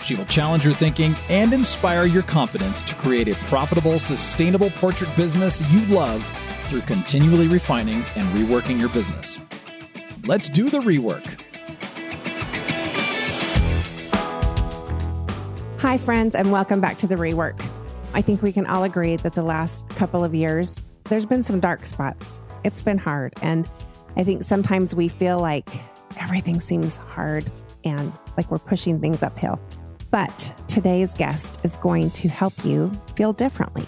She will challenge your thinking and inspire your confidence to create a profitable, sustainable portrait business you love through continually refining and reworking your business. Let's do the rework. Hi, friends, and welcome back to the rework. I think we can all agree that the last couple of years, there's been some dark spots. It's been hard. And I think sometimes we feel like everything seems hard and like we're pushing things uphill. But today's guest is going to help you feel differently.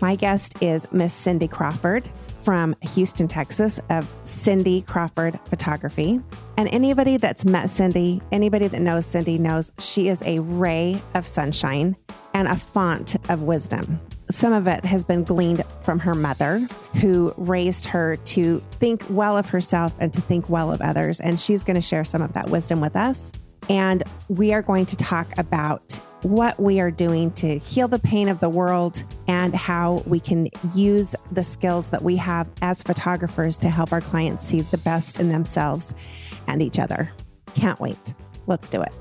My guest is Miss Cindy Crofford from Houston, Texas, of Cindy Crofford Photography. And anybody that's met Cindy, anybody that knows Cindy knows she is a ray of sunshine and a font of wisdom. Some of it has been gleaned from her mother, who raised her to think well of herself and to think well of others. And she's going to share some of that wisdom with us. And we are going to talk about what we are doing to heal the pain of the world and how we can use the skills that we have as photographers to help our clients see the best in themselves and each other. Can't wait. Let's do it.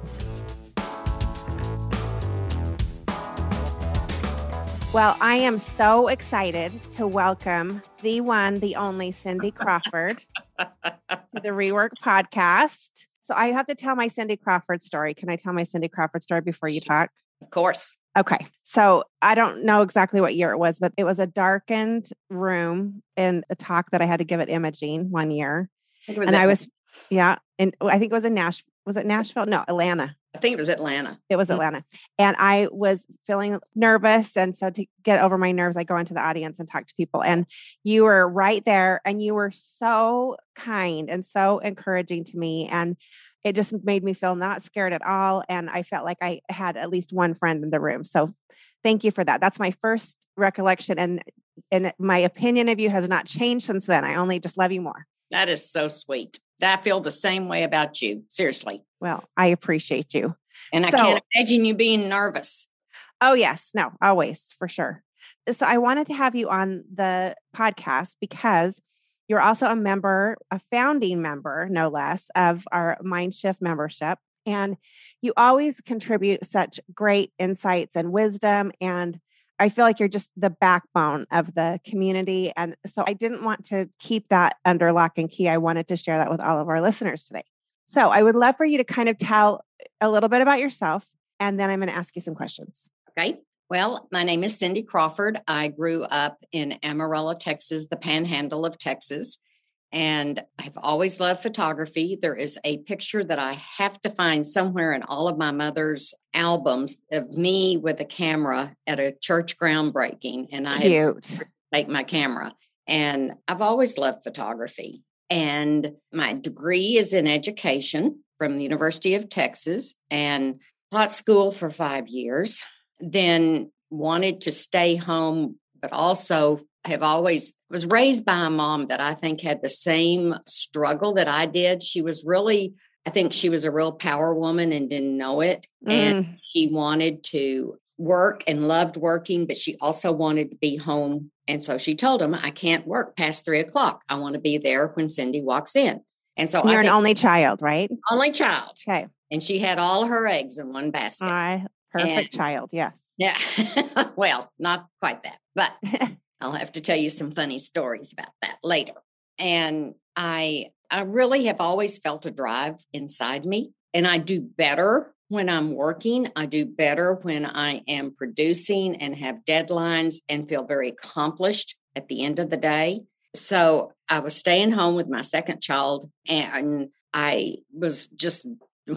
Well, I am so excited to welcome the one, the only Cindy Crofford to the Rework podcast. So I have to tell my Cindy Crofford story. Can I tell my Cindy Crofford story before you talk? Of course. Okay. So I don't know exactly what year it was, but it was a darkened room in a talk that I had to give at Imaging one year. I and I was, yeah. And I think it was in Nashville. Was it Nashville? No, Atlanta. I think it was Atlanta. It was hmm. Atlanta. And I was feeling nervous. And so to get over my nerves, I go into the audience and talk to people. And you were right there and you were so kind and so encouraging to me. And it just made me feel not scared at all. And I felt like I had at least one friend in the room. So thank you for that. That's my first recollection. And and my opinion of you has not changed since then. I only just love you more. That is so sweet. I feel the same way about you. Seriously. Well, I appreciate you. And I So- can't imagine you being nervous. Oh, yes. No, always for sure. So I wanted to have you on the podcast because you're also a member, a founding member, no less, of our Mindshift membership. And you always contribute such great insights and wisdom. And I feel like you're just the backbone of the community. And so I didn't want to keep that under lock and key. I wanted to share that with all of our listeners today. So I would love for you to kind of tell a little bit about yourself. And then I'm going to ask you some questions. Okay. Well, my name is Cindy Crofford. I grew up in Amarillo, Texas, the panhandle of Texas. And I've always loved photography. There is a picture that I have to find somewhere in all of my mother's albums of me with a camera at a church groundbreaking. And I take my camera. And I've always loved photography. And my degree is in education from the University of Texas and taught school for five years. Then wanted to stay home, but also have always was raised by a mom that I think had the same struggle that I did. She was really, I think she was a real power woman and didn't know it. And Mm, she wanted to work and loved working, but she also wanted to be home. And so she told him, I can't work past three o'clock. I want to be there when Cindy walks in. And so you're an only child, right? only child. Okay. And she had all her eggs in one basket. I perfect And- child. Yes. yeah. well, not quite that, but I'll have to tell you some funny stories about that later. And I I really have always felt a drive inside me and I do better when I'm working. I do better when I am producing and have deadlines and feel very accomplished at the end of the day. So I was staying home with my second child and I was just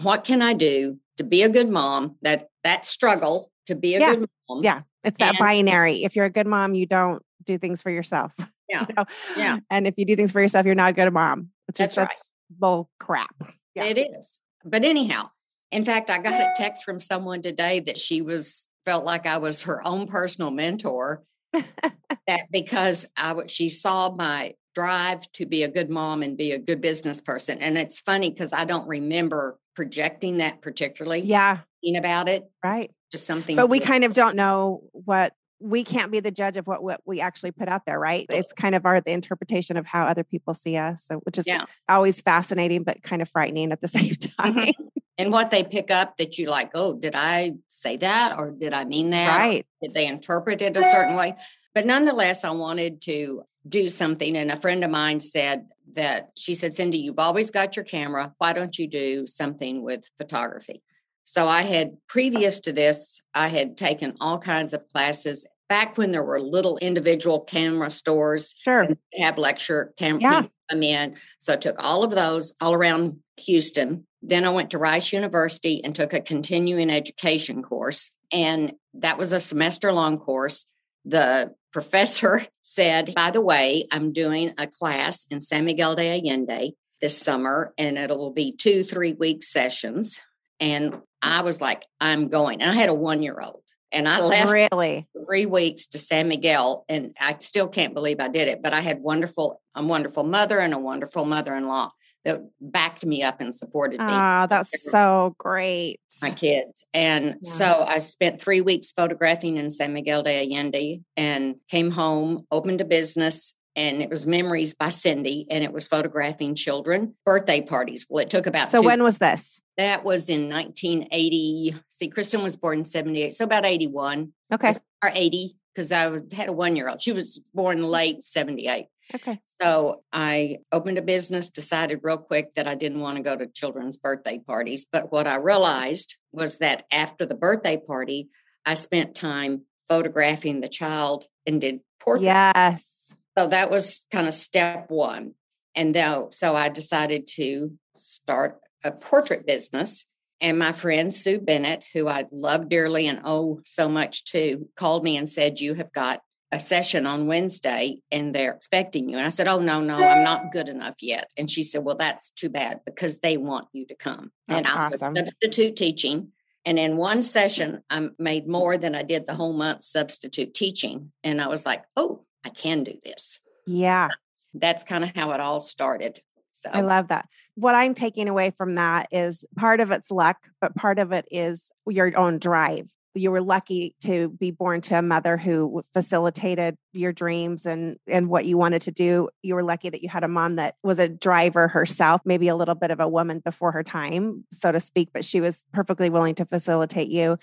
what can I do to be a good mom? That that struggle to be a Yeah. good mom. Yeah. It's that And- binary. If you're a good mom, you don't do things for yourself. Yeah. You know? Yeah. And if you do things for yourself, you're not a good mom, which That's right. such bull crap. Yeah. It is. But anyhow, in fact, I got a text from someone today that she was felt like I was her own personal mentor. that because I she saw my drive to be a good mom and be a good business person. And it's funny because I don't remember projecting that particularly Yeah. about it. Right. Just something But we kind of don't know what we can't be the judge of what, what we actually put out there, right? It's kind of our the interpretation of how other people see us, so, which is Yeah. always fascinating but kind of frightening at the same time. Mhm. and what they pick up that you like, oh, did I say that or did I mean that? Right. did they interpret it a certain way? But nonetheless, I wanted to do something. And a friend of mine said that she said, Cindy, you've always got your camera. Why don't you do something with photography? So I had previous to this, I had taken all kinds of classes back when there were little individual camera stores Sure. have lecture camera Yeah. come in. So I took all of those all around Houston. Then I went to Rice University and took a continuing education course. And that was a semester long course. The professor said, by the way, I'm doing a class in San Miguel de Allende this summer, and it'll be two, three week sessions. And I was like, I'm going. And I had a one year old. And I left Really. three weeks to San Miguel, and I still can't believe I did it. But I had wonderful, a wonderful mother and a wonderful mother-in-law that backed me up and supported me, Oh, that's so great. my kids. And Yeah. so I spent three weeks photographing in San Miguel de Allende, and came home, opened a business. And it was Memories by Cindy, and it was photographing children birthday parties. Well, it took about So two when was this? That was in 1980. See, Kristen was born in 78, so about 81 Okay. or 80 because I had a one year old. She was born late 78. Okay. So I opened a business, decided real quick that I didn't want to go to children's birthday parties. But what I realized was that after the birthday party, I spent time photographing the child and did portraits. Yes. So that was kind of step one. And though, so I decided to start a portrait business. And my friend Sue Bennett, who I love dearly and owe so much to, called me and said, You have got a session on Wednesday and they're expecting you. And I said, Oh, no, no, I'm not good enough yet. And she said, Well, that's too bad because they want you to come. and That's I was awesome. substitute teaching. And in one session, I made more than I did the whole month substitute teaching. And I was like, Oh, I can do this. Yeah. So that's kind of how it all started. So I love that. What I'm taking away from that is part of it's luck, but part of it is your own drive. You were lucky to be born to a mother who facilitated your dreams and and what you wanted to do. You were lucky that you had a mom that was a driver herself, maybe a little bit of a woman before her time, so to speak, but she was perfectly willing to facilitate you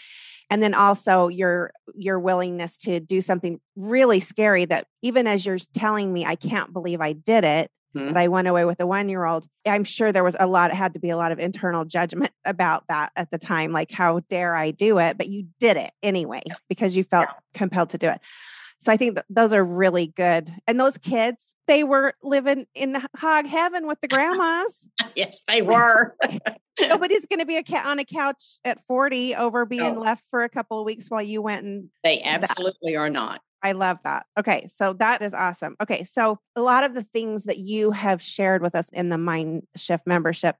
and then also your your willingness to do something really scary that even as you're telling me i can't believe i did it mm-hmm. I went away with a one year old. I'm sure there was a lot, it had to be a lot of internal judgment about that at the time. Like, how dare I do it? But you did it anyway because you felt yeah. compelled to do it. So I think that those are really good. And those kids, they were living in hog heaven with the grandmas. yes, they were. Nobody's going to be a cat on a couch at 40 over being left for a couple of weeks while you went and they absolutely that. are not. I love that. Okay. So that is awesome. Okay. So a lot of the things that you have shared with us in the Mind Shift membership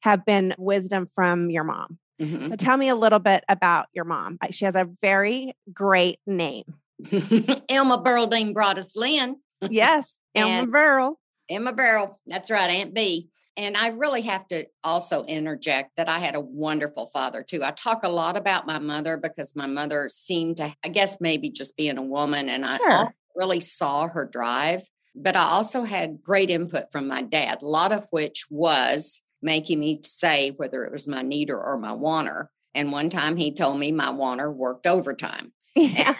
have been wisdom from your mom. Mm-hmm. So tell me a little bit about your mom. She has a very great name. Elma Burlding brought us Lynn. yes. Elma Burl. Emma Burl. That's right. Aunt B. And I really have to also interject that I had a wonderful father too. I talk a lot about my mother because my mother seemed to, I guess, maybe just being a woman, and sure. I really saw her drive. But I also had great input from my dad, a lot of which was making me say whether it was my needer or my wanter. And one time he told me my wanter worked overtime. Yeah.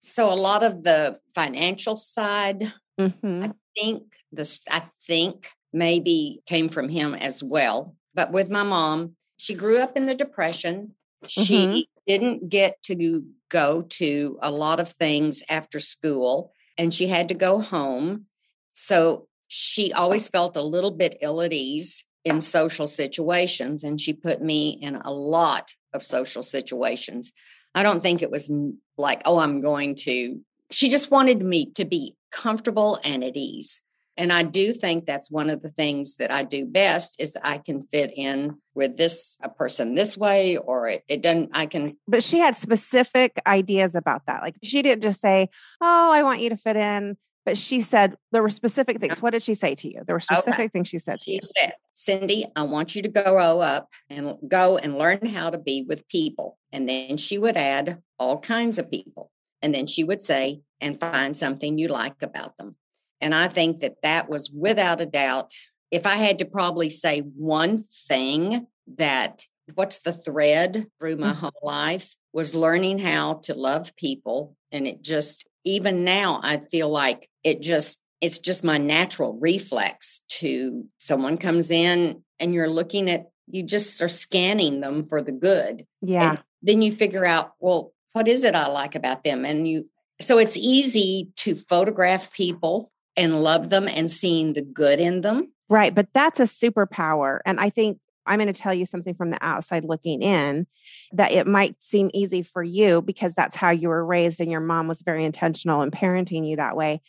so a lot of the financial side, mm-hmm. I think this, I think maybe came from him as well. But with my mom, she grew up in the Depression. She mm-hmm. didn't get to go to a lot of things after school and she had to go home. So she always felt a little bit ill at ease in social situations. And she put me in a lot of social situations. I don't think it was like, oh, I'm going to. She just wanted me to be comfortable and at ease. And I do think that's one of the things that I do best is I can fit in with this a person this way or it, it doesn't I can But she had specific ideas about that. Like she didn't just say, "Oh, I want you to fit in." But she said there were specific things. What did she say to you? There were oh, specific okay. things she said to you. she you. said, Cindy, I want you to grow up and go and learn how to be with people. And then she would add all kinds of people. And then she would say, and find something you like about them. And I think that that was without a doubt, if I had to probably say one thing that what's the thread through my mm-hmm. whole life was learning how to love people. And it just, even now, I feel like it just, it's just my natural reflex to someone comes in and you're looking at, you just are scanning them for the good. Yeah. And then you figure out, well, what is it I like about them? And you, so it's easy to photograph people and love them and seeing the good in them. Right. But that's a superpower. And I think I'm going to tell you something from the outside looking in that it might seem easy for you because that's how you were raised and your mom was very intentional in parenting you that way.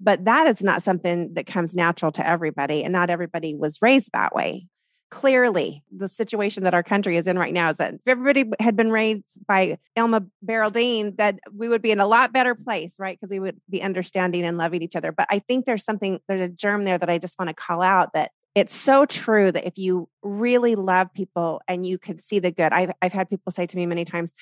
But that is not something that comes natural to everybody. And not everybody was raised that way clearly the situation that our country is in right now is that if everybody had been raised by Elma Beraldine, that we would be in a lot better place, right? Because we would be understanding and loving each other. But I think there's something, there's a germ there that I just want to call out that it's so true that if you really love people and you can see the good, I've, I've had people say to me many times,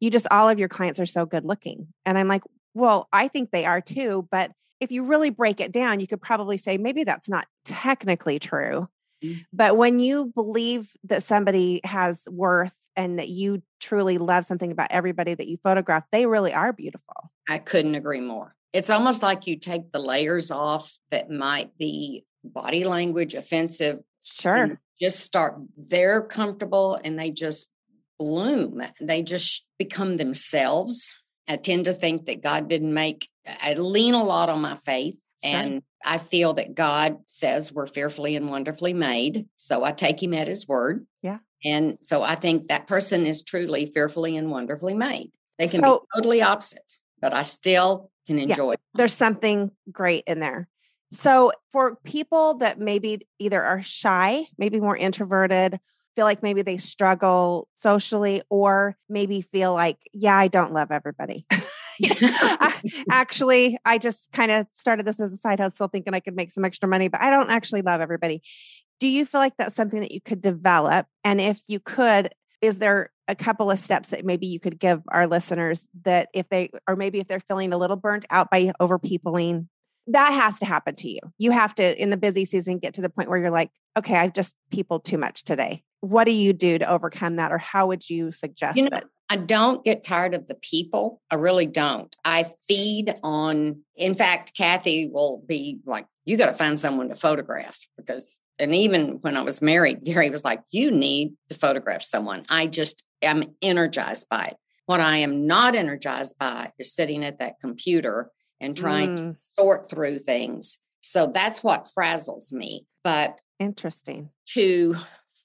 you just, all of your clients are so good looking. And I'm like, well, I think they are too. But if you really break it down, you could probably say maybe that's not technically true Mm-hmm. But when you believe that somebody has worth and that you truly love something about everybody that you photograph, they really are beautiful. I couldn't agree more. It's almost like you take the layers off that might be body language offensive. Sure. Just start, they're comfortable and they just bloom. They just become themselves. I tend to think that God didn't make, I lean a lot on my faith. Sure. And I feel that God says we're fearfully and wonderfully made. So I take him at his word. Yeah. And so I think that person is truly fearfully and wonderfully made. They can so, be totally opposite, but I still can enjoy yeah, There's something great in there. So for people that maybe either are shy, maybe more introverted, feel like maybe they struggle socially, or maybe feel like, yeah, I don't love everybody. actually, I just kind of started this as a side hustle thinking I could make some extra money, but I don't actually love everybody. Do you feel like that's something that you could develop? And if you could, is there a couple of steps that maybe you could give our listeners that if they, or maybe if they're feeling a little burnt out by over peopling, that has to happen to you. You have to, in the busy season, get to the point where you're like, okay, I've just people too much today. What do you do to overcome that? Or how would you suggest you know, that? I don't get tired of the people. I really don't. I feed on, in fact, Kathy will be like, you got to find someone to photograph because, and even when I was married, Gary was like, you need to photograph someone. I just am energized by it. What I am not energized by is sitting at that computer and trying mm. to sort through things. So that's what frazzles me. But interesting to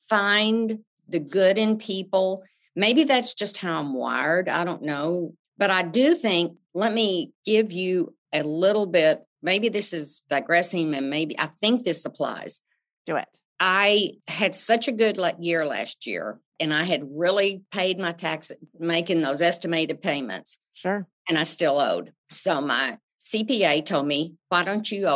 find the good in people. Maybe that's just how I'm wired. I don't know. But I do think, let me give you a little bit. Maybe this is digressing, and maybe I think this applies. Do it. I had such a good year last year, and I had really paid my tax, making those estimated payments. Sure. And I still owed. So my CPA told me, why don't you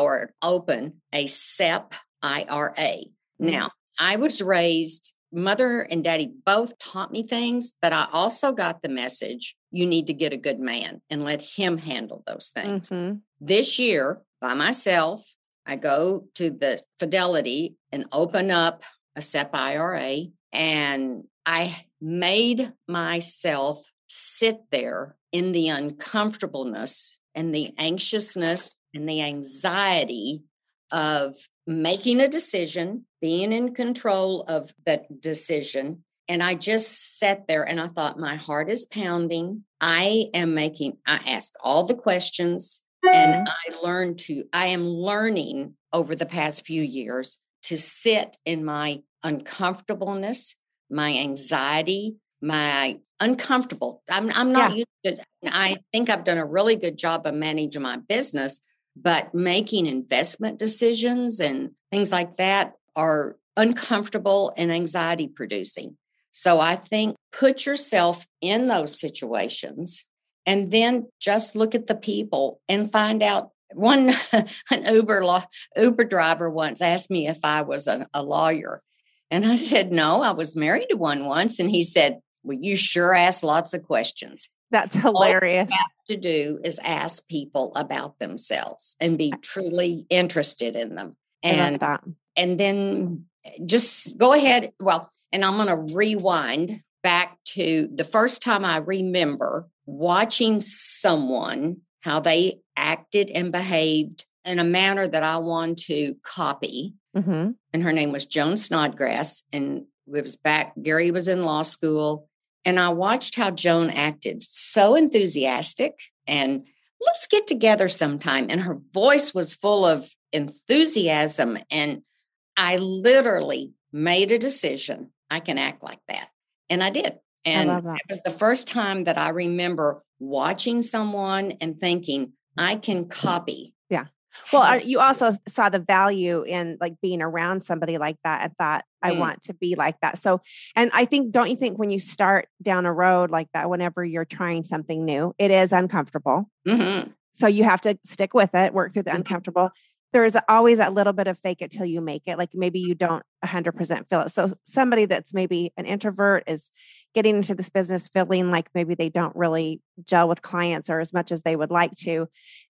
open a SEP IRA? Mm-hmm. Now, I was raised, mother and daddy both taught me things, but I also got the message you need to get a good man and let him handle those things. Mm-hmm. This year, by myself, I go to the Fidelity and open up a SEP IRA, and I made myself sit there in the uncomfortableness and the anxiousness and the anxiety of making a decision, being in control of that decision. And I just sat there and I thought, my heart is pounding. I am making, I asked all the questions and I learned to, I am learning over the past few years to sit in my uncomfortableness, my anxiety, my uncomfortable. I'm, I'm not yeah. used to, I think I've done a really good job of managing my business, but making investment decisions and things like that are uncomfortable and anxiety producing. So I think put yourself in those situations and then just look at the people and find out. One an uber uber driver once asked me if i was a, a lawyer. And i said no i was married to one once. And he said well you sure ask lots of questions that's hilarious. to do is ask people about themselves and be truly interested in them. And and then just go ahead. Well, and I'm going to rewind back to the first time I remember watching someone how they acted and behaved in a manner that I want to copy. Mm-hmm. And her name was Joan Snodgrass. And it was back, Gary was in law school. And I watched how Joan acted so enthusiastic and let's get together sometime. And her voice was full of enthusiasm. And I literally made a decision I can act like that. And I did. And it was the first time that I remember watching someone and thinking, I can copy Yeah. well, you also saw the value in like being around somebody like that at thought, I mm. want to be like that. So, and I think, don't you think when you start down a road like that, whenever you're trying something new, it is uncomfortable. Mm-hmm. So you have to stick with it, work through the mm-hmm. uncomfortable. There is always that little bit of fake it till you make it. Like maybe you don't 100% feel it. So somebody that's maybe an introvert is getting into this business feeling like maybe they don't really gel with clients or as much as they would like to,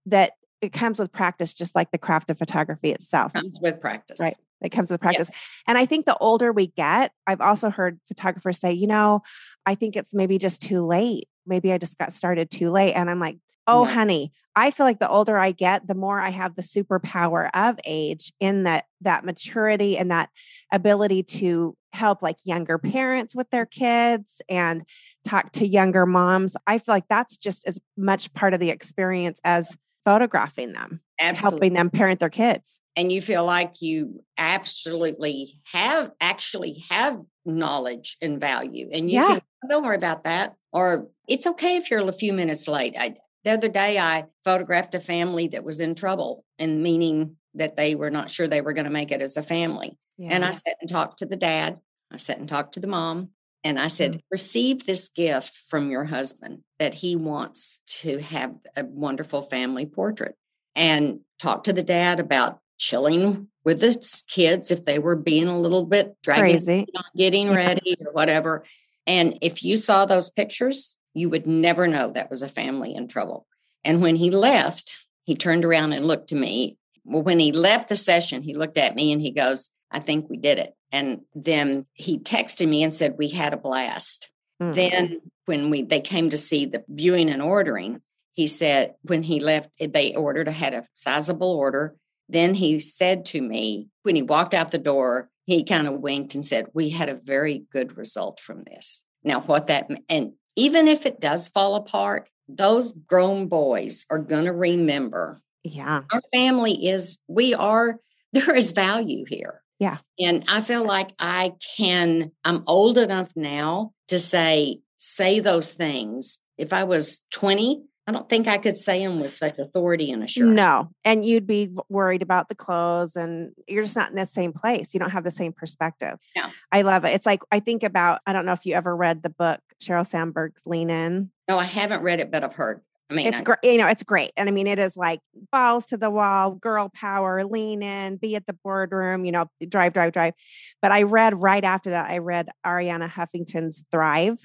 that it comes with practice, just like the craft of photography itself. It comes with practice. Right. It comes with practice. And I think the older we get, I've also heard photographers say, you know, I think it's maybe just too late. Maybe I just got started too late. And I'm like, oh, yeah. honey, I feel like the older I get, the more I have the superpower of age in that that maturity and that ability to help like younger parents with their kids and talk to younger moms. I feel like that's just as much part of the experience as photographing them, Absolutely. helping them parent their kids. And you feel like you absolutely have actually have knowledge and value. And you yeah. can, don't worry about that. Or it's okay if you're a few minutes late. I, the other day, I photographed a family that was in trouble, and meaning that they were not sure they were going to make it as a family. Yeah. And I sat and talked to the dad. I sat and talked to the mom. And I said, mm-hmm. receive this gift from your husband that he wants to have a wonderful family portrait. And talk to the dad about chilling with the kids if they were being a little bit crazy, getting ready or whatever. And if you saw those pictures, you would never know that was a family in trouble. And when he left, he turned around and looked to me. Well, when he left the session, he looked at me and he goes, I think we did it. And then he texted me and said, We had a blast. Mm-hmm. Then when we they came to see the viewing and ordering, he said when he left, they ordered, had a sizable order. Then he said to me, when he walked out the door, he kind of winked and said, We had a very good result from this. Now, what that, and even if it does fall apart, those grown boys are going to remember. Yeah. Our family is, we are, there is value here. Yeah. And I feel like I can, I'm old enough now to say, say those things. If I was 20, I don't think I could say them with such authority and assurance. No. And you'd be worried about the clothes and you're just not in the same place. You don't have the same perspective. Yeah. I love it. It's like I think about, I don't know if you ever read the book Sheryl Sandberg's Lean In. No, I haven't read it, but I've heard. I mean, it's great. You know, it's great. And I mean, it is like balls to the wall, girl power, lean in, be at the boardroom, you know, drive, drive, drive. But I read right after that, I read Arianna Huffington's Thrive.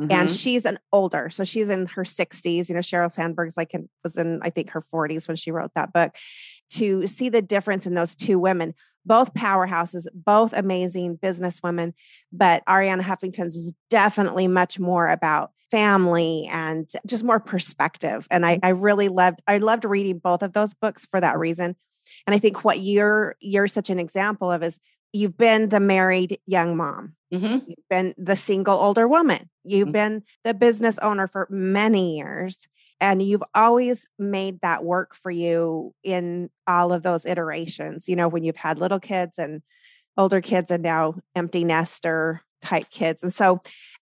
Mm-hmm. And she's an older, so she's in her 60s. You know, Sheryl Sandberg's like in, was in, I think, her 40s when she wrote that book. To see the difference in those two women, both powerhouses, both amazing business women, but Arianna Huffington's is definitely much more about family and just more perspective. And I, I really loved, I loved reading both of those books for that reason. And I think what you're you're such an example of is you've been the married young mom. Mm-hmm. You've been the single older woman. You've mm-hmm. been the business owner for many years. And you've always made that work for you in all of those iterations, you know, when you've had little kids and older kids and now empty nester type kids. And so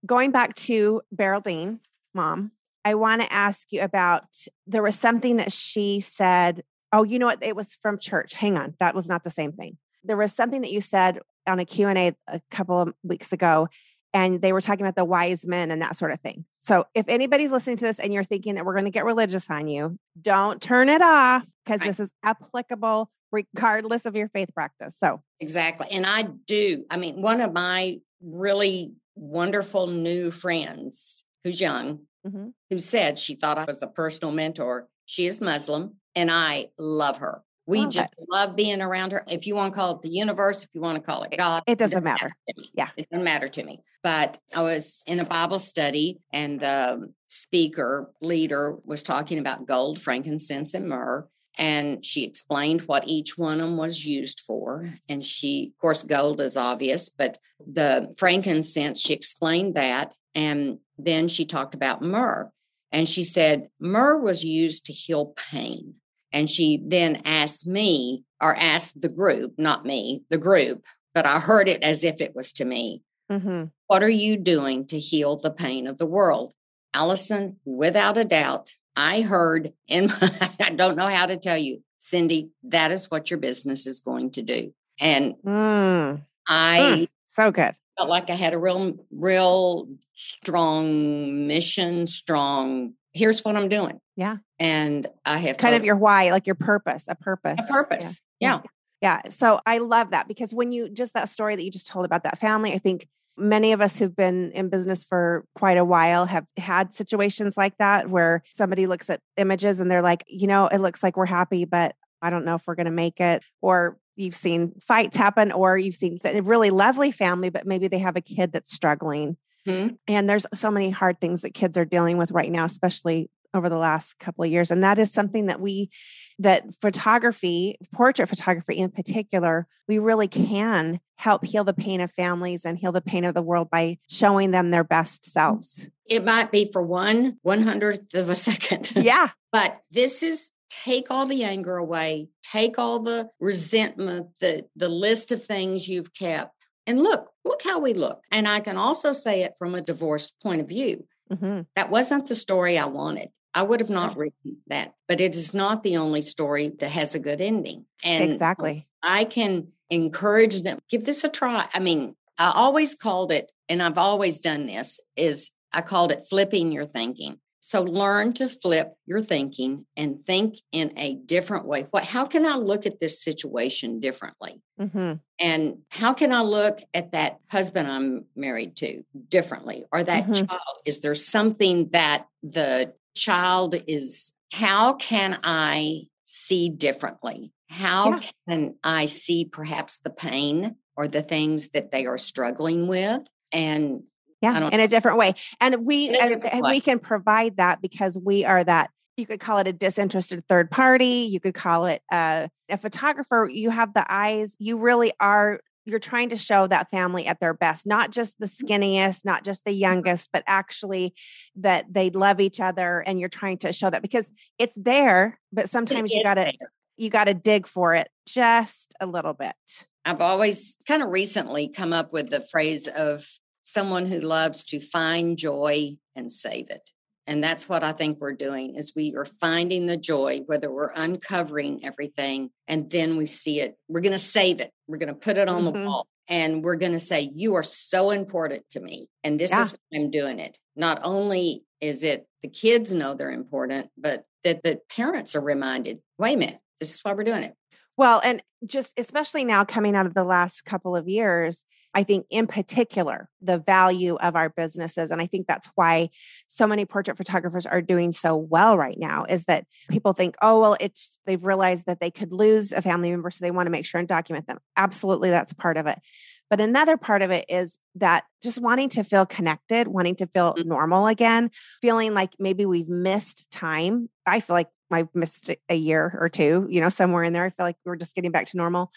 going back to Beryl mom, I want to ask you about there was something that she said. Oh, you know what? It was from church. Hang on. That was not the same thing there was something that you said on a Q&A a couple of weeks ago and they were talking about the wise men and that sort of thing. So if anybody's listening to this and you're thinking that we're going to get religious on you, don't turn it off because this is applicable regardless of your faith practice. So Exactly. And I do. I mean, one of my really wonderful new friends who's young mm-hmm. who said she thought I was a personal mentor. She is Muslim and I love her. We love just it. love being around her. If you want to call it the universe, if you want to call it God, it doesn't, it doesn't matter. matter yeah. It doesn't matter to me. But I was in a Bible study and the speaker leader was talking about gold, frankincense, and myrrh. And she explained what each one of them was used for. And she, of course, gold is obvious, but the frankincense, she explained that. And then she talked about myrrh. And she said, myrrh was used to heal pain. And she then asked me, or asked the group, not me, the group, but I heard it as if it was to me. Mm-hmm. What are you doing to heal the pain of the world? Allison, without a doubt, I heard in my, I don't know how to tell you, Cindy, that is what your business is going to do. And mm. I mm. so good. Felt like I had a real, real strong mission, strong here's what I'm doing. Yeah. And I have kind of your why, like your purpose, a purpose. A purpose. Yeah. yeah. Yeah. So I love that because when you just that story that you just told about that family, I think many of us who've been in business for quite a while have had situations like that where somebody looks at images and they're like, you know, it looks like we're happy, but I don't know if we're going to make it. Or you've seen fights happen, or you've seen a really lovely family, but maybe they have a kid that's struggling Mm-hmm. And there's so many hard things that kids are dealing with right now, especially over the last couple of years. And that is something that we, that photography, portrait photography in particular, we really can help heal the pain of families and heal the pain of the world by showing them their best selves. It might be for one one hundredth of a second. Yeah. but this is take all the anger away, take all the resentment, the the list of things you've kept and look, look how we look. And I can also say it from a divorced point of view. Mm-hmm. That wasn't the story I wanted. I would have not written that, but it is not the only story that has a good ending. And exactly, I can encourage them, give this a try. I mean, I always called it, and I've always done this, is I called it flipping your thinking. So learn to flip your thinking and think in a different way. What how can I look at this situation differently? Mm-hmm. And how can I look at that husband I'm married to differently? Or that mm-hmm. child? Is there something that the child is how can I see differently? How yeah. can I see perhaps the pain or the things that they are struggling with? And yeah, in a different way. And we and, we can provide that because we are that you could call it a disinterested third party you could call it a, a photographer you have the eyes you really are you're trying to show that family at their best not just the mm-hmm. skinniest not just the mm-hmm. youngest but actually that they love each other and you're trying to show that because it's there but sometimes you got to you got to dig for it just a little bit i've always kind of recently come up with the phrase of someone who loves to find joy and save it. And that's what I think we're doing is we are finding the joy, whether we're uncovering everything and then we see it. We're going to save it. We're going to put it on mm-hmm. the wall and we're going to say, you are so important to me. And this yeah. is why I'm doing it. Not only is it the kids know they're important, but that the parents are reminded, wait a minute, this is why we're doing it. Well, and just especially now coming out of the last couple of years, I think in particular, the value of our businesses. And I think that's why so many portrait photographers are doing so well right now is that people think, oh, well, it's, they've realized that they could lose a family member. So they want to make sure and document them. Absolutely, that's part of it. But another part of it is that just wanting to feel connected, wanting to feel mm-hmm. normal again, feeling like maybe we've missed time. I feel like I've missed a year or two, you know, somewhere in there. I feel like we're just getting back to normal.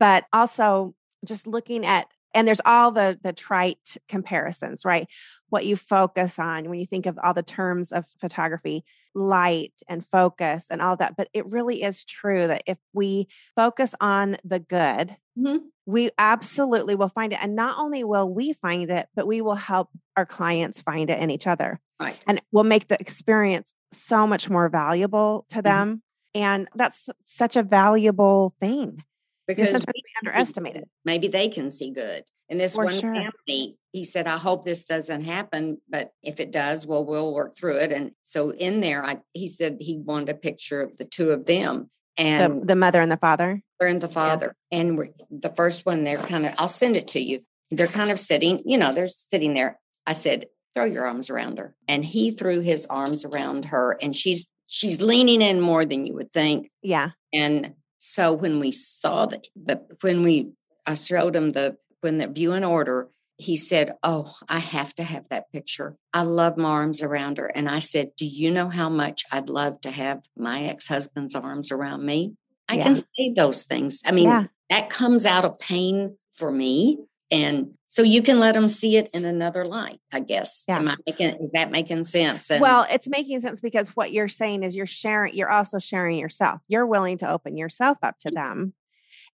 But also just looking at and there's all the the trite comparisons right? What you focus on when you think of all the terms of photography light and focus and all that but it really is true that if we focus on the good mm-hmm. we absolutely will find it. And not only will we find it but we will help our clients find it in each other right. and we'll make the experience so much more valuable to mm-hmm. them. And that's such a valuable thing because sometimes we underestimate it. Maybe they can see good. And this For one sure. family, he said, I hope this doesn't happen, but if it does, well, we'll work through it. And so in there, I, he said he wanted a picture of the two of them and the, the mother and the father. And the father. Yeah. And the first one, they're kind of, I'll send it to you. They're kind of sitting, you know, they're sitting there. I said, throw your arms around her. And he threw his arms around her and she's, she's leaning in more than you would think. Yeah. And so when we saw that, the, when we, I showed him the, when the view and order, he said, Oh, I have to have that picture. I love my arms around her. And I said, Do you know how much I'd love to have my ex husband's arms around me? I yeah. can say those things. I mean, yeah. that comes out of pain for me. And so you can let them see it in another light, I guess. Yeah. Am I making, is that making sense? And well, it's making sense because what you're saying is you're sharing, you're also sharing yourself. You're willing to open yourself up to mm. them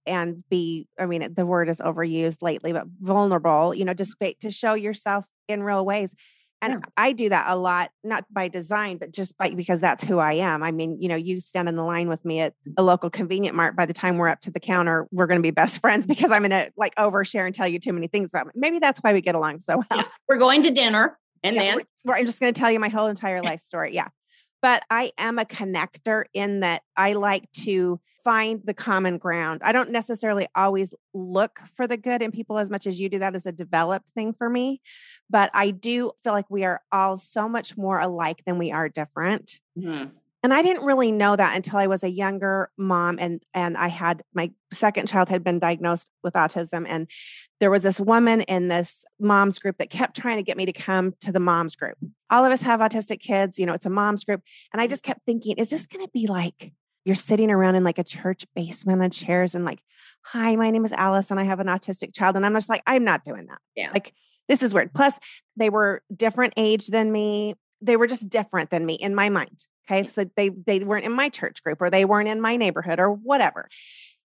and be, I mean, the word is overused lately, but vulnerable, you know, just to show yourself in real ways. And yeah. I do that a lot, not by design, but just by because that's who I am. I mean, you know, you stand in the line with me at mm. a local convenient mart. By the time we're up to the counter, we're going to be best friends because I'm going to like overshare and tell you too many things about me. Maybe that's why we get along so well. Yeah. We're going to dinner and yeah, then we're, I'm just going to tell you my whole entire life story. Yeah. But I am a connector in that I like to find the common ground. I don't necessarily always look for the good in people as much as you do. That is a developed thing for me. But I do feel like we are all so much more alike than we are different. Mm-hmm. And I didn't really know that until I was a younger mom and and I had my second child had been diagnosed with autism and there was this woman in this moms group that kept trying to get me to come to the moms group. All of us have autistic kids, you know, it's a moms group and I just kept thinking is this going to be like you're sitting around in like a church basement on chairs and like, hi, my name is Alice and I have an autistic child. And I'm just like, I'm not doing that. Yeah. Like, this is weird. Plus, they were different age than me. They were just different than me in my mind. Okay. So they they weren't in my church group or they weren't in my neighborhood or whatever.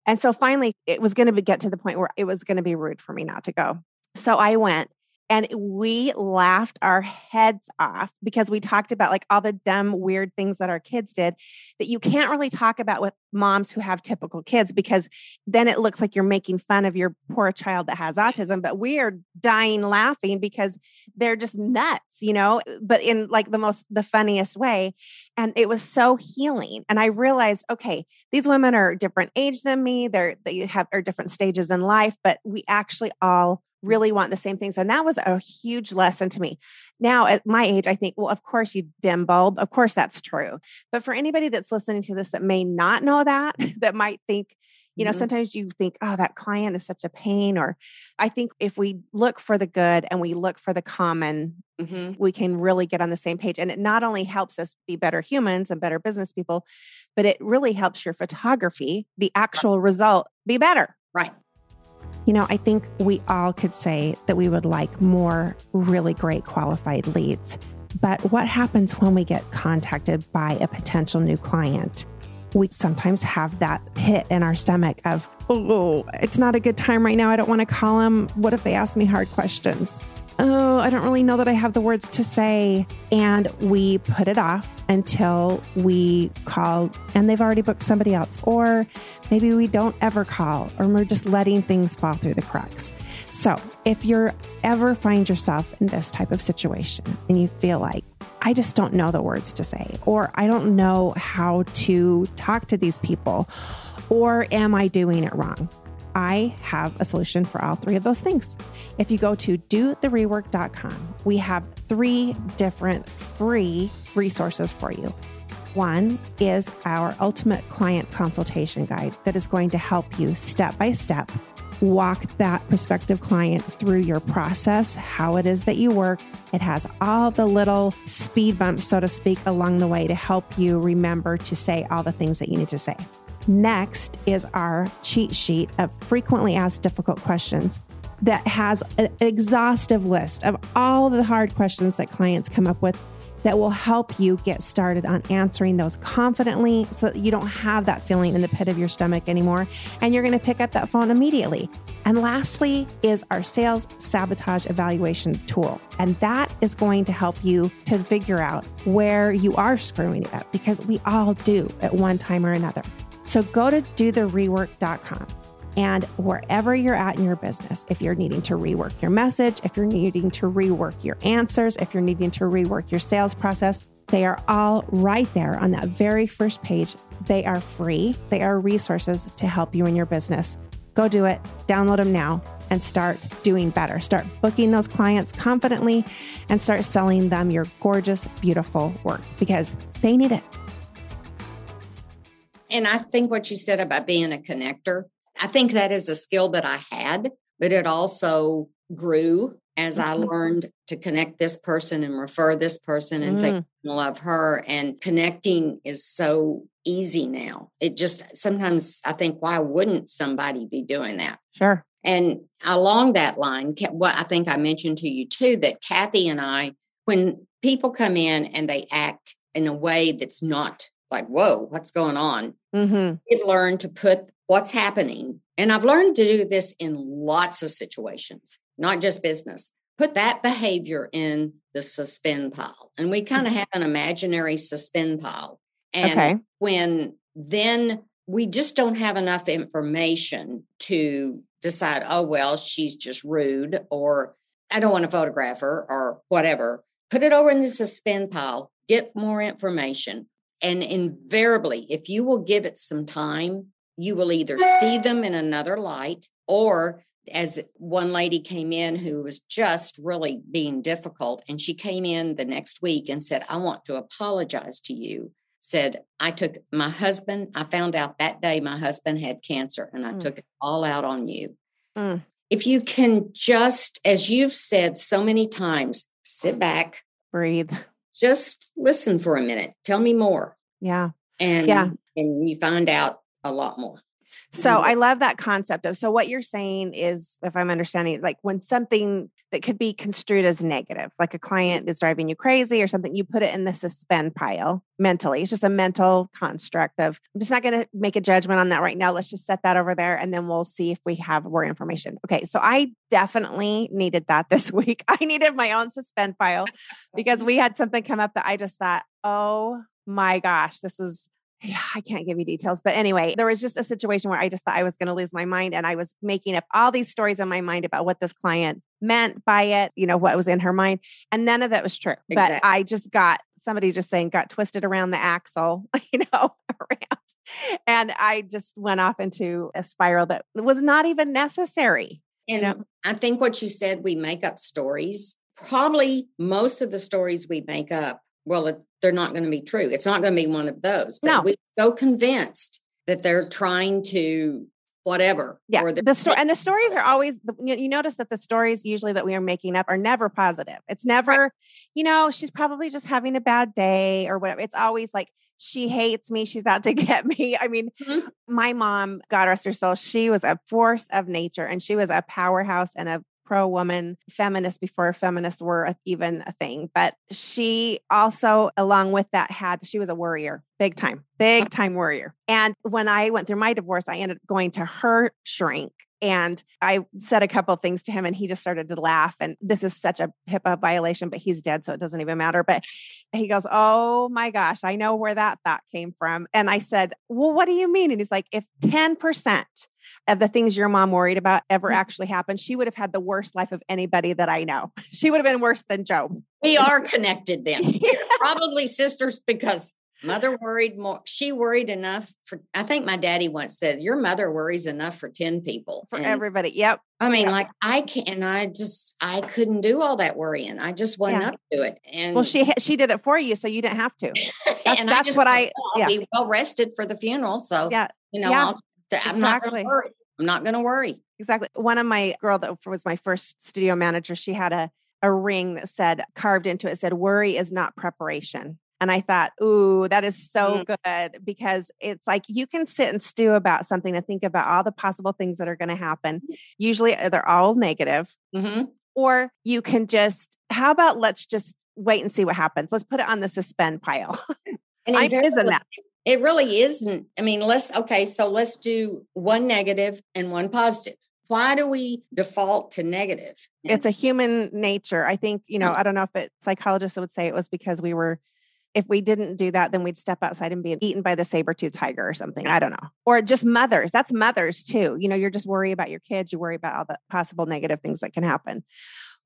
And so finally it was going to get to the point where it was going to be rude for me not to go. So I went And we laughed our heads off because we talked about like all the dumb, weird things that our kids did that you can't really talk about with moms who have typical kids because then it looks like you're making fun of your poor child that has autism. But we are dying laughing because they're just nuts, you know, but in like the most, the funniest way. And it was so healing. And I realized, okay, these women are different age than me. They're, they have, are different stages in life, but we actually all really want the same things. And that was a huge lesson to me. Now, at my age, I think, well, of course, you dim bulb. Of course, that's true. But for anybody that's listening to this that may not know that, that might think, you know, mm-hmm. sometimes you think, oh, that client is such a pain. Or I think if we look for the good and we look for the common, mm-hmm. we can really get on the same page. And it not only helps us be better humans and better business people, but it really helps your photography, the actual result, be better. Right. You know, I think we all could say that we would like more really great qualified leads. But what happens when we get contacted by a potential new client? We sometimes have that pit in our stomach of, oh, it's not a good time right now. I don't want to call them. What if they ask me hard questions? Oh, I don't really know that I have the words to say. And we put it off until we call and they've already booked somebody else. Or maybe we don't ever call or we're just letting things fall through the cracks. So if you ever find yourself in this type of situation and you feel like, I just don't know the words to say, or I don't know how to talk to these people, or am I doing it wrong? I have a solution for all three of those things. If you go to dotherework.com, we have three different free resources for you. One is our ultimate client consultation guide that is going to help you step by step walk that prospective client through your process, how it is that you work. It has all the little speed bumps, so to speak, along the way to help you remember to say all the things that you need to say. Next is our cheat sheet of frequently asked difficult questions that has an exhaustive list of all the hard questions that clients come up with that will help you get started on answering those confidently so that you don't have that feeling in the pit of your stomach anymore and you're going to pick up that phone immediately. And lastly is our sales sabotage evaluation tool. And that is going to help you to figure out where you are screwing it up because we all do at one time or another. So go to dotherework.com. And wherever you're at in your business, if you're needing to rework your message, if you're needing to rework your answers, if you're needing to rework your sales process, they are all right there on that very first page. They are free, they are resources to help you in your business. Go do it, download them now, and start doing better. Start booking those clients confidently and start selling them your gorgeous, beautiful work because they need it. And I think what you said about being a connector, I think that is a skill that I had, but it also grew as I mm-hmm. learned to connect this person and refer this person and mm. say, I love her. And connecting is so easy now. It just sometimes I think, why wouldn't somebody be doing that? Sure. And along that line, what I think I mentioned to you too, that Kathy and I, when people come in and they act in a way that's not like, whoa, what's going on? Mm-hmm. We've learned to put what's happening. And I've learned to do this in lots of situations, not just business. Put that behavior in the suspend pile. And we kind of mm-hmm. have an imaginary suspend pile. And okay. when then we just don't have enough information to decide, oh, well, she's just rude, or I don't want to photograph her, or whatever. Put it over in the suspend pile, get more information. And invariably, if you will give it some time, you will either see them in another light or as one lady came in who was just really being difficult and she came in the next week and said i want to apologize to you said i took my husband i found out that day my husband had cancer and i mm. took it all out on you mm. if you can just as you've said so many times sit back breathe just listen for a minute. Tell me more. Yeah. And yeah. and you find out a lot more. So Mhm. I love that concept of so what you're saying is if I'm understanding like when something that could be construed as negative, like a client is driving you crazy or something, you put it in the suspend pile mentally. It's just a mental construct of I'm just not going to make a judgment on that right now. Let's just set that over there and then we'll see if we have more information. Okay, so I definitely needed that this week. I needed my own suspend pile because we had something come up that I just thought, "Oh my gosh, this is yeah, I can't give you details. But anyway, there was just a situation where I just thought I was going to lose my mind. And I was making up all these stories in my mind about what this client meant by it, you know, what was in her mind. And none of that was true. But I just got somebody just saying, got twisted around the axle, you know, around. And I just went off into a spiral that was not even necessary. And know? I think what you said, we make up stories. Probably most of the stories we make up, well, it, they're not going to be true. It's not going to be one of those. But No. we're so convinced that they're trying to whatever. Yeah. or The story and the stories are always you, you notice that the stories usually that we are making up are never positive. It's never, you know, she's probably just having a bad day or whatever. It's always like she hates me, she's out to get me. I mean, Mhm. my mom, God rest her soul, she was a force of nature and she was a powerhouse and a pro woman feminist before feminists were a- even a thing. But she also, along with that, had she was a worrier, big time, big time worrier. And when I went through my divorce, I ended up going to her shrink. And I said a couple of things to him, and he just started to laugh. And this is such a HIPAA violation, but he's dead, so it doesn't even matter. But he goes, Oh my gosh, I know where that thought came from. And I said, Well, what do you mean? And he's like, If 10% of the things your mom worried about ever Mhm. actually happened, she would have had the worst life of anybody that I know. She would have been worse than Job. we are connected then. Probably sisters because mother worried more. She worried enough for, I think my daddy once said, Your mother worries enough for 10 people. For And everybody. Yep. I mean, Yeah. like I can't, I just, I couldn't do all that worrying. I just wasn't Yeah. up to it. And Well, she she did it for you, so you didn't have to. that's- and that's just what I- oh, I'll yeah. be well rested for the funeral. So, Yeah. you know, yeah, I'll, I'm not going exactly. to worry. I'm not going to worry. Exactly. One of my girl that was my first studio manager, she had a a ring that said carved into it said worry is not preparation. And I thought, ooh, that is so good because it's like you can sit and stew about something and think about all the possible things that are going to happen. Usually uh, they're all negative. hmm Or you can just, how about let's just wait and see what happens? Let's put it on the suspend pile. And I'm that. It really isn't. I mean, let's, okay, so let's do one negative and one positive. Why do we default to negative? it's a human nature. I think, you know, I don't know if it psychologists would say it was because we were if we didn't do that, then we'd step outside and be eaten by the saber-toothed tiger or something. I don't know. Or just mothers. That's mothers too. You know, you're just worried about your kids, you worry about all the possible negative things that can happen.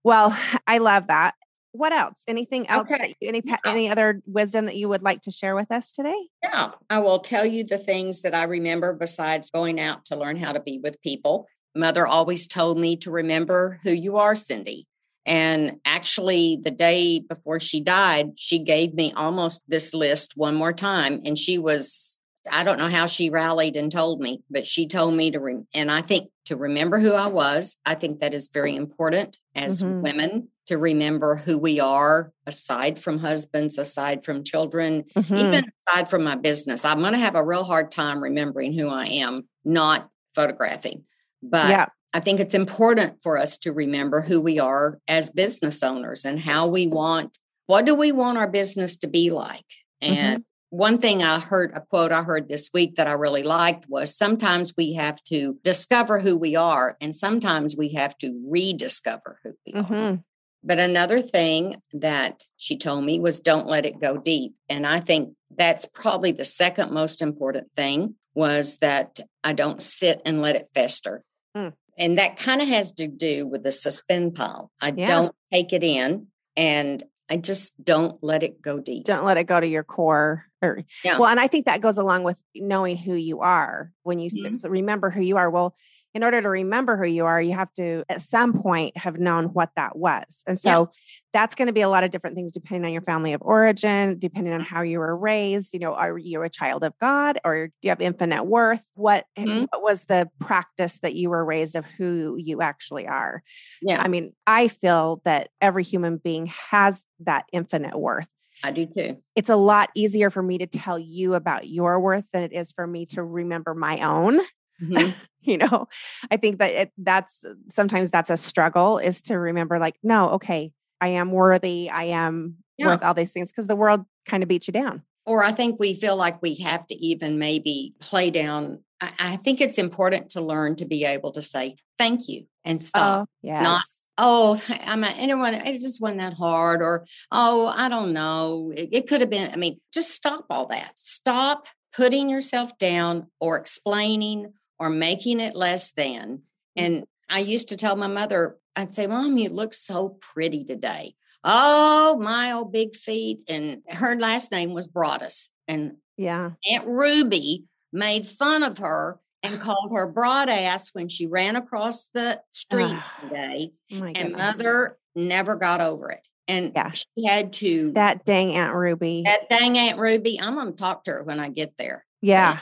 Well, I love that. What else? Anything else Okay. that you, any any other wisdom that you would like to share with us today? Yeah, I will tell you the things that I remember besides going out to learn how to be with people. Mother always told me to remember who you are, Cindy. And actually, the day before she died, she gave me almost this list one more time. And she was, I don't know how she rallied and told me, but she told me to, rem- and I think to remember who I was, I think that is very important as Mhm. women to remember who we are aside from husbands, aside from children, Mhm. even aside from my business, I'm going to have a real hard time remembering who I am, not photographing. But yeah. I think it's important for us to remember who we are as business owners and how we want, what do we want our business to be like? Mm-hmm. And one thing I heard, a quote I heard this week that I really liked was sometimes we have to discover who we are, and sometimes we have to rediscover who we are. Mhm. But another thing that she told me was don't let it go deep. And I think that's probably the second most important thing was that I don't sit and let it fester. Mm. And that kind of has to do with the suspend pile. I Yeah. don't take it in and I just don't let it go deep. Don't let it go to your core. Or, Yeah. Well, and I think that goes along with knowing who you are. When you Mhm. remember who you are, well, in order to remember who you are, you have to at some point have known what that was. And Yeah. so that's going to be a lot of different things depending on your family of origin, depending on how you were raised. You know, are you a child of God or do you have infinite worth? What Mhm. what was the practice that you were raised of who you actually are? Yeah, I mean, I feel that every human being has that infinite worth I do too. it's a lot easier for me to tell you about your worth than it is for me to remember my own. Mm-hmm. you know, I think that it, that's sometimes that's a struggle is to remember, like, no, okay, I am worthy. I am yeah. worth all these things because the world kind of beats you down. Or I think we feel like we have to even maybe play down. I, I think it's important to learn to be able to say thank you and stop. Oh, yes. Not oh, I'm not, anyone, it just wasn't that hard, or oh, I don't know. It, it could have been, I mean, just stop all that. Stop putting yourself down or explaining or making it less than. Mm. And I used to tell my mother, I'd say, Mom, you look so pretty today. Oh, my old big feet. And her last name was Broadus. And yeah, Aunt Ruby made fun of her and called her broad ass when she ran across the street today. Oh and mother never got over it. And yeah. she had to that dang Aunt Ruby. That dang Aunt Ruby. I'm gonna talk to her when I get there. Yeah.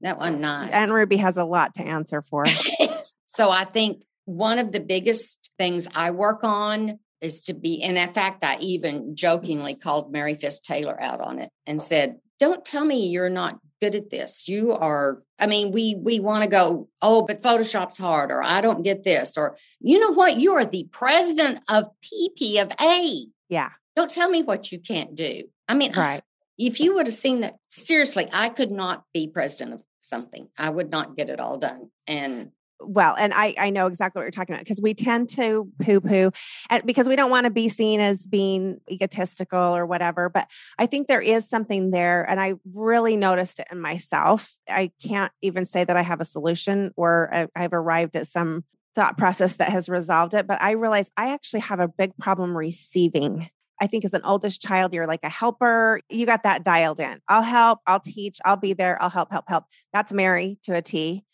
that one nice. And Ruby has a lot to answer for. so I think one of the biggest things I work on is to be, and in fact, I even jokingly called Mary Fisk Taylor out on it and said, Don't tell me you're not good at this. You are, I mean, we we want to go, oh, but Photoshop's hard, or I don't get this, or you know what? You are the president of PP of A. Yeah. Don't tell me what you can't do. I mean, right. If you would have seen that, seriously, I could not be president of something. I would not get it all done. And well and i i know exactly what you're talking about because we tend to poo poo because we don't want to be seen as being egotistical or whatever but i think there is something there and i really noticed it in myself i can't even say that i have a solution or i've arrived at some thought process that has resolved it but i realize i actually have a big problem receiving I think as an oldest child, you're like a helper. You got that dialed in. I'll help, I'll teach, I'll be there, I'll help, help, help. That's Mary to a T.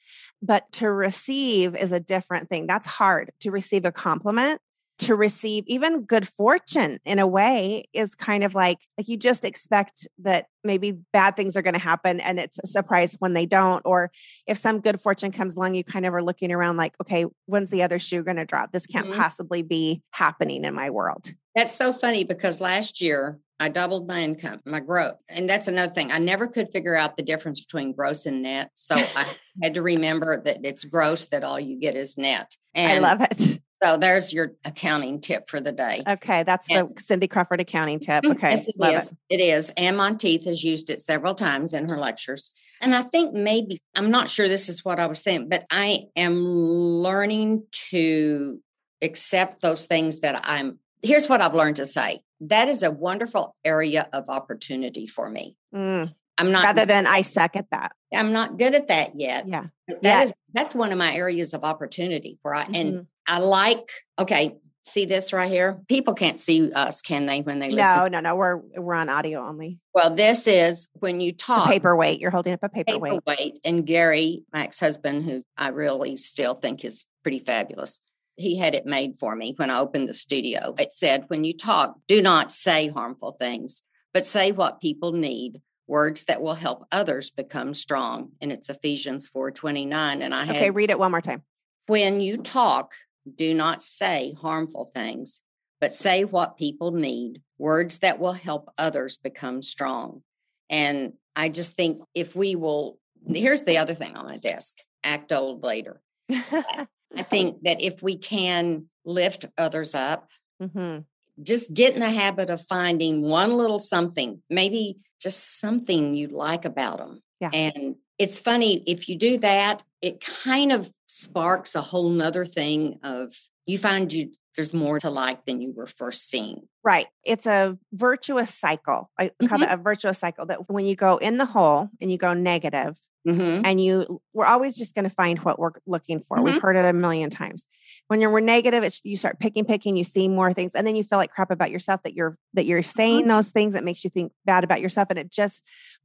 But to receive is a different thing. That's hard to receive a compliment to receive even good fortune in a way is kind of like like you just expect that maybe bad things are going to happen and it's a surprise when they don't or if some good fortune comes along you kind of are looking around like okay when's the other shoe going to drop this can't mm-hmm. possibly be happening in my world that's so funny because last year I doubled my income, my growth. And that's another thing. I never could figure out the difference between gross and net. So I had to remember that it's gross that all you get is net. And I love it. So there's your accounting tip for the day. Okay, that's and, the Cindy Crofford accounting tip. Mm, okay, yes, it is. It. it is. Ann Monteith has used it several times in her lectures. And I think maybe, I'm not sure this is what I was saying, but I am learning to accept those things that I'm. Here's what I've learned to say that is a wonderful area of opportunity for me. Mm. I'm not rather than I suck at that. I'm not good at that yet. Yeah. That is that's one of my areas of opportunity where I mm-hmm. and I like, okay, see this right here? People can't see us, can they, when they listen? No, no, no. We're we're on audio only. Well, this is when you talk. paperweight. You're holding up a paperweight. Paperweight. And Gary, my ex-husband, who I really still think is pretty fabulous. He had it made for me when I opened the studio. It said, when you talk, do not say harmful things, but say what people need words that will help others become strong and it's ephesians 4 29 and i okay read it one more time when you talk do not say harmful things, but say what people need, words that will help others become strong. And I just think if we will, here's the other thing on my desk act old later. I think that if we can lift others up, mm-hmm. just get in the habit of finding one little something, maybe just something you like about them. Yeah. And it's funny if you do that it kind of sparks a whole nother thing of you find you there's more to like than you were first seeing right it's a virtuous cycle i mm-hmm. call it a virtuous cycle that when you go in the hole and you go negative mm-hmm. and you we're always just going to find what we're looking for mm-hmm. we've heard it a million times when you're we're negative it's you start picking picking you see more things and then you feel like crap about yourself that you're that you're saying mm-hmm. those things that makes you think bad about yourself and it just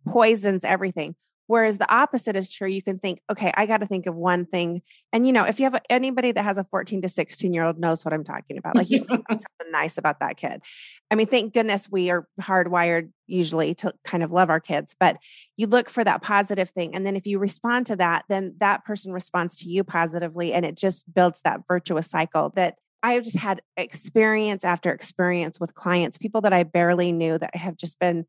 poisons everything Whereas the opposite is true. You can think, okay, I got to think of one thing. And, you know, if you have anybody that has a 14 to 16 year old knows what I'm talking about, like you something nice about that kid. I mean, thank goodness we are hardwired usually to kind of love our kids, but you look for that positive thing. And then if you respond to that, then that person responds to you positively. And it just builds that virtuous cycle that I have just had experience after experience with clients, people that I barely knew that have just been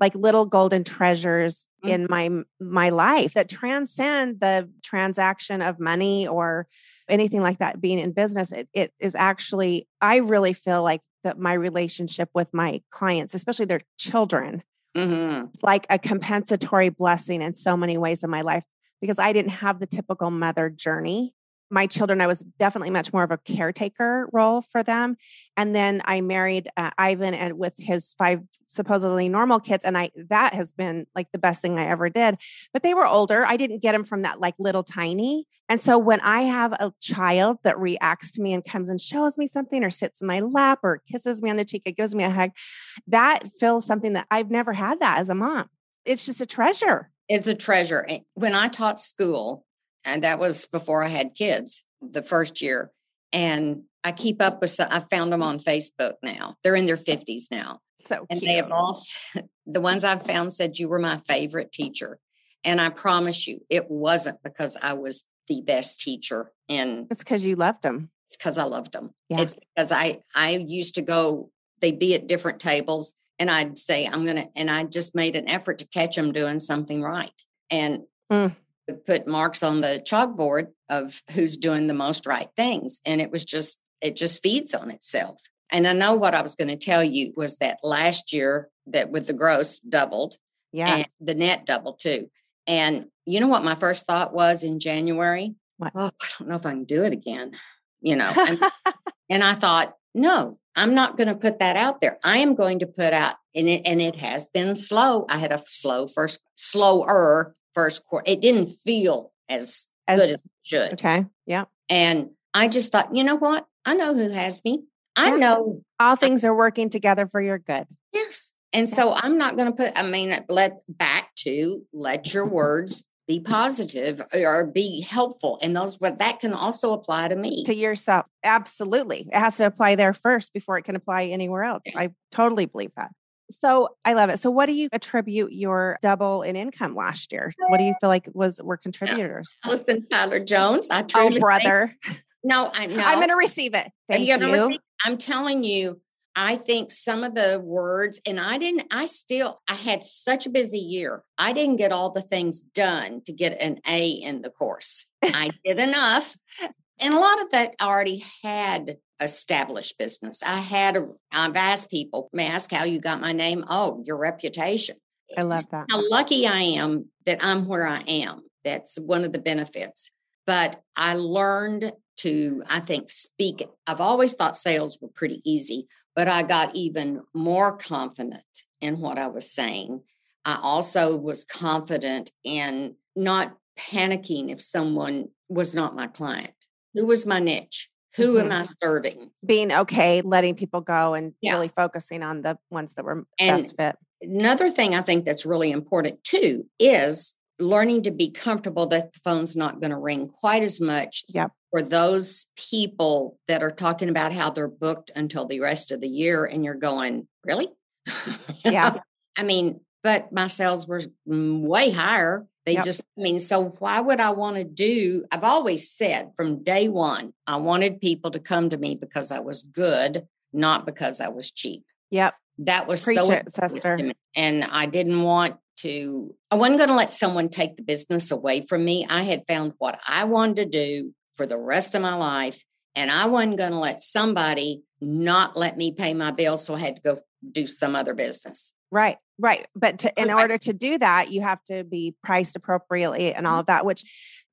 like little golden treasures mm-hmm. in my my life that transcend the transaction of money or anything like that being in business it, it is actually i really feel like that my relationship with my clients especially their children mm-hmm. it's like a compensatory blessing in so many ways in my life because i didn't have the typical mother journey my children, I was definitely much more of a caretaker role for them. And then I married uh, Ivan and with his five supposedly normal kids. And I, that has been like the best thing I ever did. But they were older. I didn't get them from that like little tiny. And so when I have a child that reacts to me and comes and shows me something or sits in my lap or kisses me on the cheek, it gives me a hug, that feels something that I've never had that as a mom. It's just a treasure. It's a treasure. When I taught school, and that was before I had kids the first year. And I keep up with. I found them on Facebook now. They're in their fifties now. So and they have all the ones I've found said you were my favorite teacher, and I promise you, it wasn't because I was the best teacher. And it's because you loved them. It's because I loved them. Yeah. It's because I I used to go. They'd be at different tables, and I'd say I'm gonna, and I just made an effort to catch them doing something right. And mm put marks on the chalkboard of who's doing the most right things. And it was just, it just feeds on itself. And I know what I was going to tell you was that last year that with the gross doubled. Yeah. And the net doubled too. And you know what my first thought was in January? What? Oh, I don't know if I can do it again. You know, and, and I thought, no, I'm not going to put that out there. I am going to put out, and it and it has been slow. I had a slow first, slower first quarter. It didn't feel as, as good as it should. Okay. Yeah. And I just thought, you know what? I know who has me. I yeah. know all things are working together for your good. Yes. And yeah. so I'm not going to put, I mean, let back to let your words be positive or be helpful. And those, but that can also apply to me. To yourself. Absolutely. It has to apply there first before it can apply anywhere else. Yeah. I totally believe that. So I love it. So what do you attribute your double in income last year? What do you feel like was were contributors? Listen, Tyler Jones. I oh, truly oh, brother. Think, no, I no. I'm going to receive it. Thank you. Receive, I'm telling you, I think some of the words, and I didn't, I still, I had such a busy year. I didn't get all the things done to get an A in the course. I did enough. And a lot of that already had established business. I had, a, I've asked people, may I ask how you got my name? Oh, your reputation. I love that. How lucky I am that I'm where I am. That's one of the benefits. But I learned to, I think, speak. I've always thought sales were pretty easy, but I got even more confident in what I was saying. I also was confident in not panicking if someone was not my client. Who was my niche? Who mm-hmm. am I serving? Being okay, letting people go and yeah. really focusing on the ones that were and best fit. Another thing I think that's really important too is learning to be comfortable that the phone's not going to ring quite as much yep. for those people that are talking about how they're booked until the rest of the year and you're going really yeah i mean but my sales were way higher they yep. just, I mean, so why would I want to do? I've always said from day one, I wanted people to come to me because I was good, not because I was cheap. Yep. That was Preach so it, sister. And I didn't want to, I wasn't going to let someone take the business away from me. I had found what I wanted to do for the rest of my life. And I wasn't going to let somebody not let me pay my bills. So I had to go do some other business. Right, right. But to, in order to do that, you have to be priced appropriately and all mm-hmm. of that, which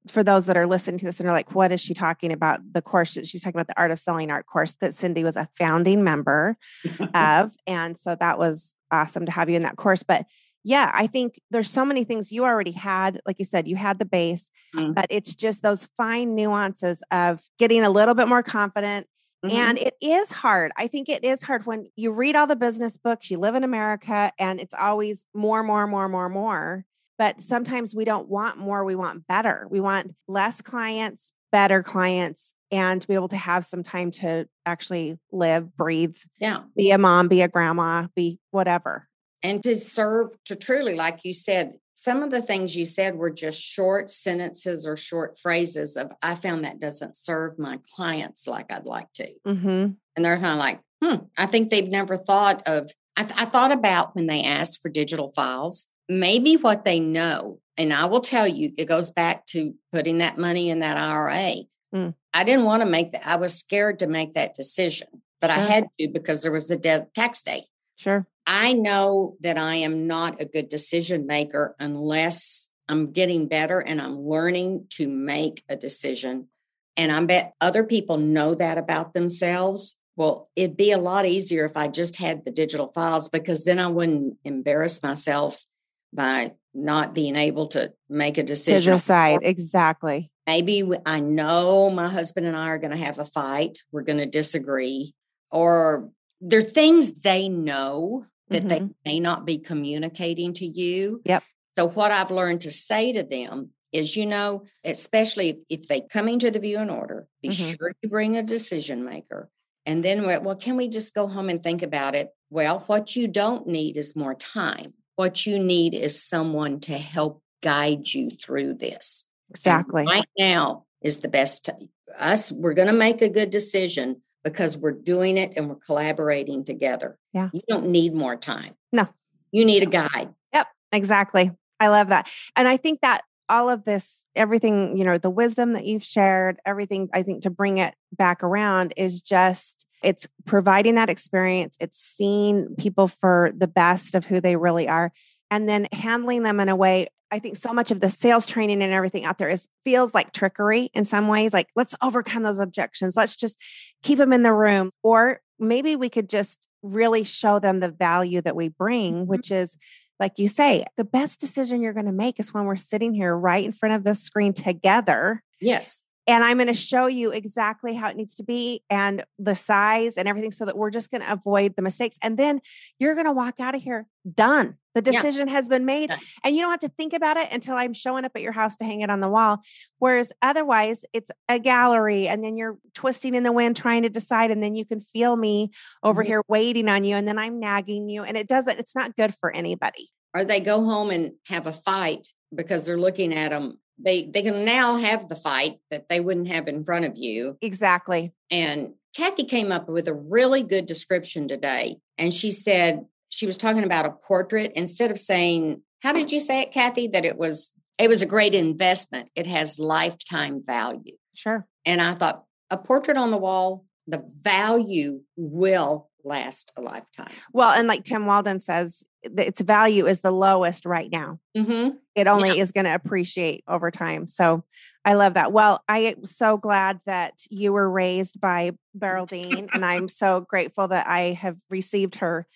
for those that are listening to this and are like, what is she talking about? The course that she's talking about the art of selling art course that Cindy was a founding member of. And so that was awesome to have you in that course. But yeah, I think there's so many things you already had. Like you said, you had the base, mm-hmm. but it's just those fine nuances of getting a little bit more confident, Mm-hmm. And it is hard. I think it is hard when you read all the business books, you live in America, and it's always more, more, more, more, more. But sometimes we don't want more, we want better. We want less clients, better clients, and to be able to have some time to actually live, breathe, yeah. be a mom, be a grandma, be whatever. And to serve, to truly, like you said, some of the things you said were just short sentences or short phrases of i found that doesn't serve my clients like i'd like to mm-hmm. and they're kind of like hmm i think they've never thought of I, th- I thought about when they asked for digital files, maybe what they know, and I will tell you, it goes back to putting that money in that IRA. Mm. I didn't want to make that. I was scared to make that decision, but sure. I had to because there was the dead tax day. Sure. I know that I am not a good decision maker unless I'm getting better and I'm learning to make a decision. And I bet other people know that about themselves. Well, it'd be a lot easier if I just had the digital files because then I wouldn't embarrass myself by not being able to make a decision. To decide, exactly. Maybe I know my husband and I are going to have a fight. We're going to disagree. Or there are things they know that mm-hmm. they may not be communicating to you. Yep. So, what I've learned to say to them is, you know, especially if they come into the view viewing order, be mm-hmm. sure you bring a decision maker. And then, well, can we just go home and think about it? Well, what you don't need is more time. What you need is someone to help guide you through this. Exactly. And right now is the best. T- us, we're going to make a good decision because we're doing it and we're collaborating together. Yeah. You don't need more time. No. You need a guide. Yep, exactly. I love that. And I think that all of this, everything, you know, the wisdom that you've shared, everything, I think to bring it back around is just, it's providing that experience. It's seeing people for the best of who they really are and then handling them in a way I think so much of the sales training and everything out there is feels like trickery in some ways. Like, let's overcome those objections. Let's just keep them in the room. Or maybe we could just really show them the value that we bring, mm-hmm. which is, like you say, the best decision you're going to make is when we're sitting here right in front of the screen together. Yes. And I'm going to show you exactly how it needs to be and the size and everything so that we're just going to avoid the mistakes. And then you're going to walk out of here done. The decision yeah. has been made. Yeah. And you don't have to think about it until I'm showing up at your house to hang it on the wall. Whereas otherwise, it's a gallery and then you're twisting in the wind trying to decide. And then you can feel me over mm-hmm. here waiting on you. And then I'm nagging you. And it doesn't, it's not good for anybody. Or they go home and have a fight because they're looking at them they they can now have the fight that they wouldn't have in front of you. Exactly. And Kathy came up with a really good description today. And she said she was talking about a portrait instead of saying, how did you say it, Kathy? That it was it was a great investment. It has lifetime value. Sure. And I thought a portrait on the wall, the value will last a lifetime. Well, and like Tim Walden says, its value is the lowest right now. Mm-hmm. It only yeah. is going to appreciate over time. So I love that. Well, I am so glad that you were raised by Beryl Dean, and I'm so grateful that I have received her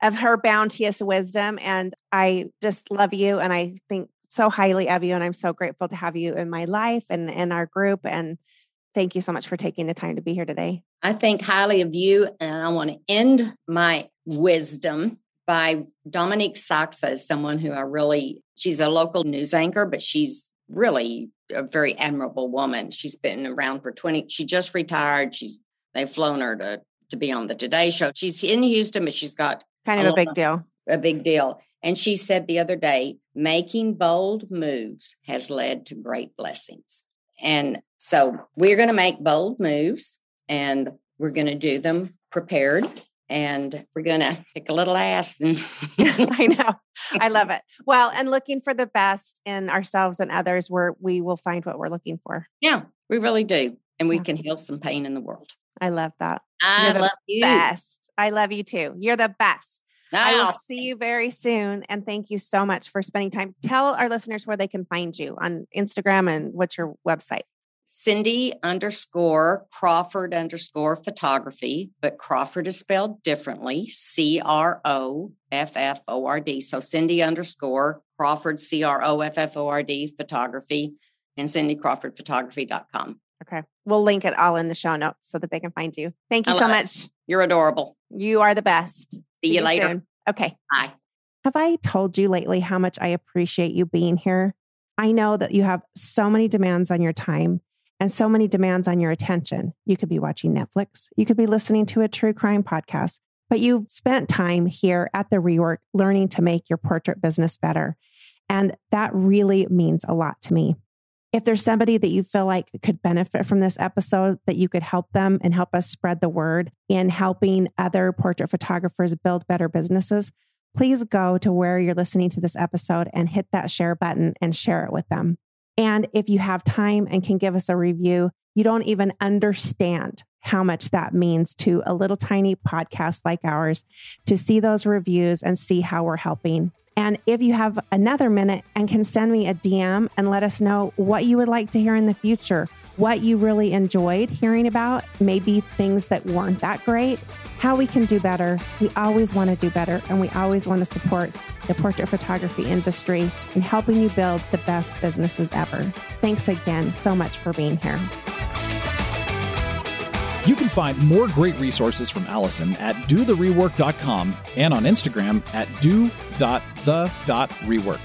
of her bounteous wisdom. And I just love you, and I think so highly of you, and I'm so grateful to have you in my life and in our group. And thank you so much for taking the time to be here today. I think highly of you, and I want to end my wisdom by Dominique Sachse, someone who I really, she's a local news anchor, but she's really a very admirable woman. She's been around for 20, she just retired. She's, they've flown her to, to be on the Today Show. She's in Houston, but she's got kind of a, a big deal. A big deal. And she said the other day, making bold moves has led to great blessings. And so we're going to make bold moves and we're going to do them prepared and we're going to kick a little ass. I know. I love it. Well, and looking for the best in ourselves and others where we will find what we're looking for. Yeah, we really do. And we yeah. can heal some pain in the world. I love that. I love you. Best. I love you too. You're the best. I will see you very soon. And thank you so much for spending time. Tell our listeners where they can find you on Instagram and what's your website. Cindy underscore Crofford underscore photography, but Crofford is spelled differently C R O F F O R D. So Cindy underscore Crofford C R O F F O R D photography and cindycroffordphotography.com. Okay. We'll link it all in the show notes so that they can find you. Thank you so much. It. You're adorable. You are the best. See, See you, later. Soon. Okay. Bye. Have I told you lately how much I appreciate you being here? I know that you have so many demands on your time and so many demands on your attention. You could be watching Netflix, you could be listening to a true crime podcast, but you've spent time here at the rework learning to make your portrait business better. And that really means a lot to me. If there's somebody that you feel like could benefit from this episode, that you could help them and help us spread the word in helping other portrait photographers build better businesses, please go to where you're listening to this episode and hit that share button and share it with them. And if you have time and can give us a review, you don't even understand how much that means to a little tiny podcast like ours to see those reviews and see how we're helping. And if you have another minute and can send me a DM and let us know what you would like to hear in the future, what you really enjoyed hearing about, maybe things that weren't that great, how we can do better. We always want to do better and we always want to support the portrait photography industry and helping you build the best businesses ever. Thanks again so much for being here. You can find more great resources from Allison at dotherework.com and on Instagram at do.the.rework.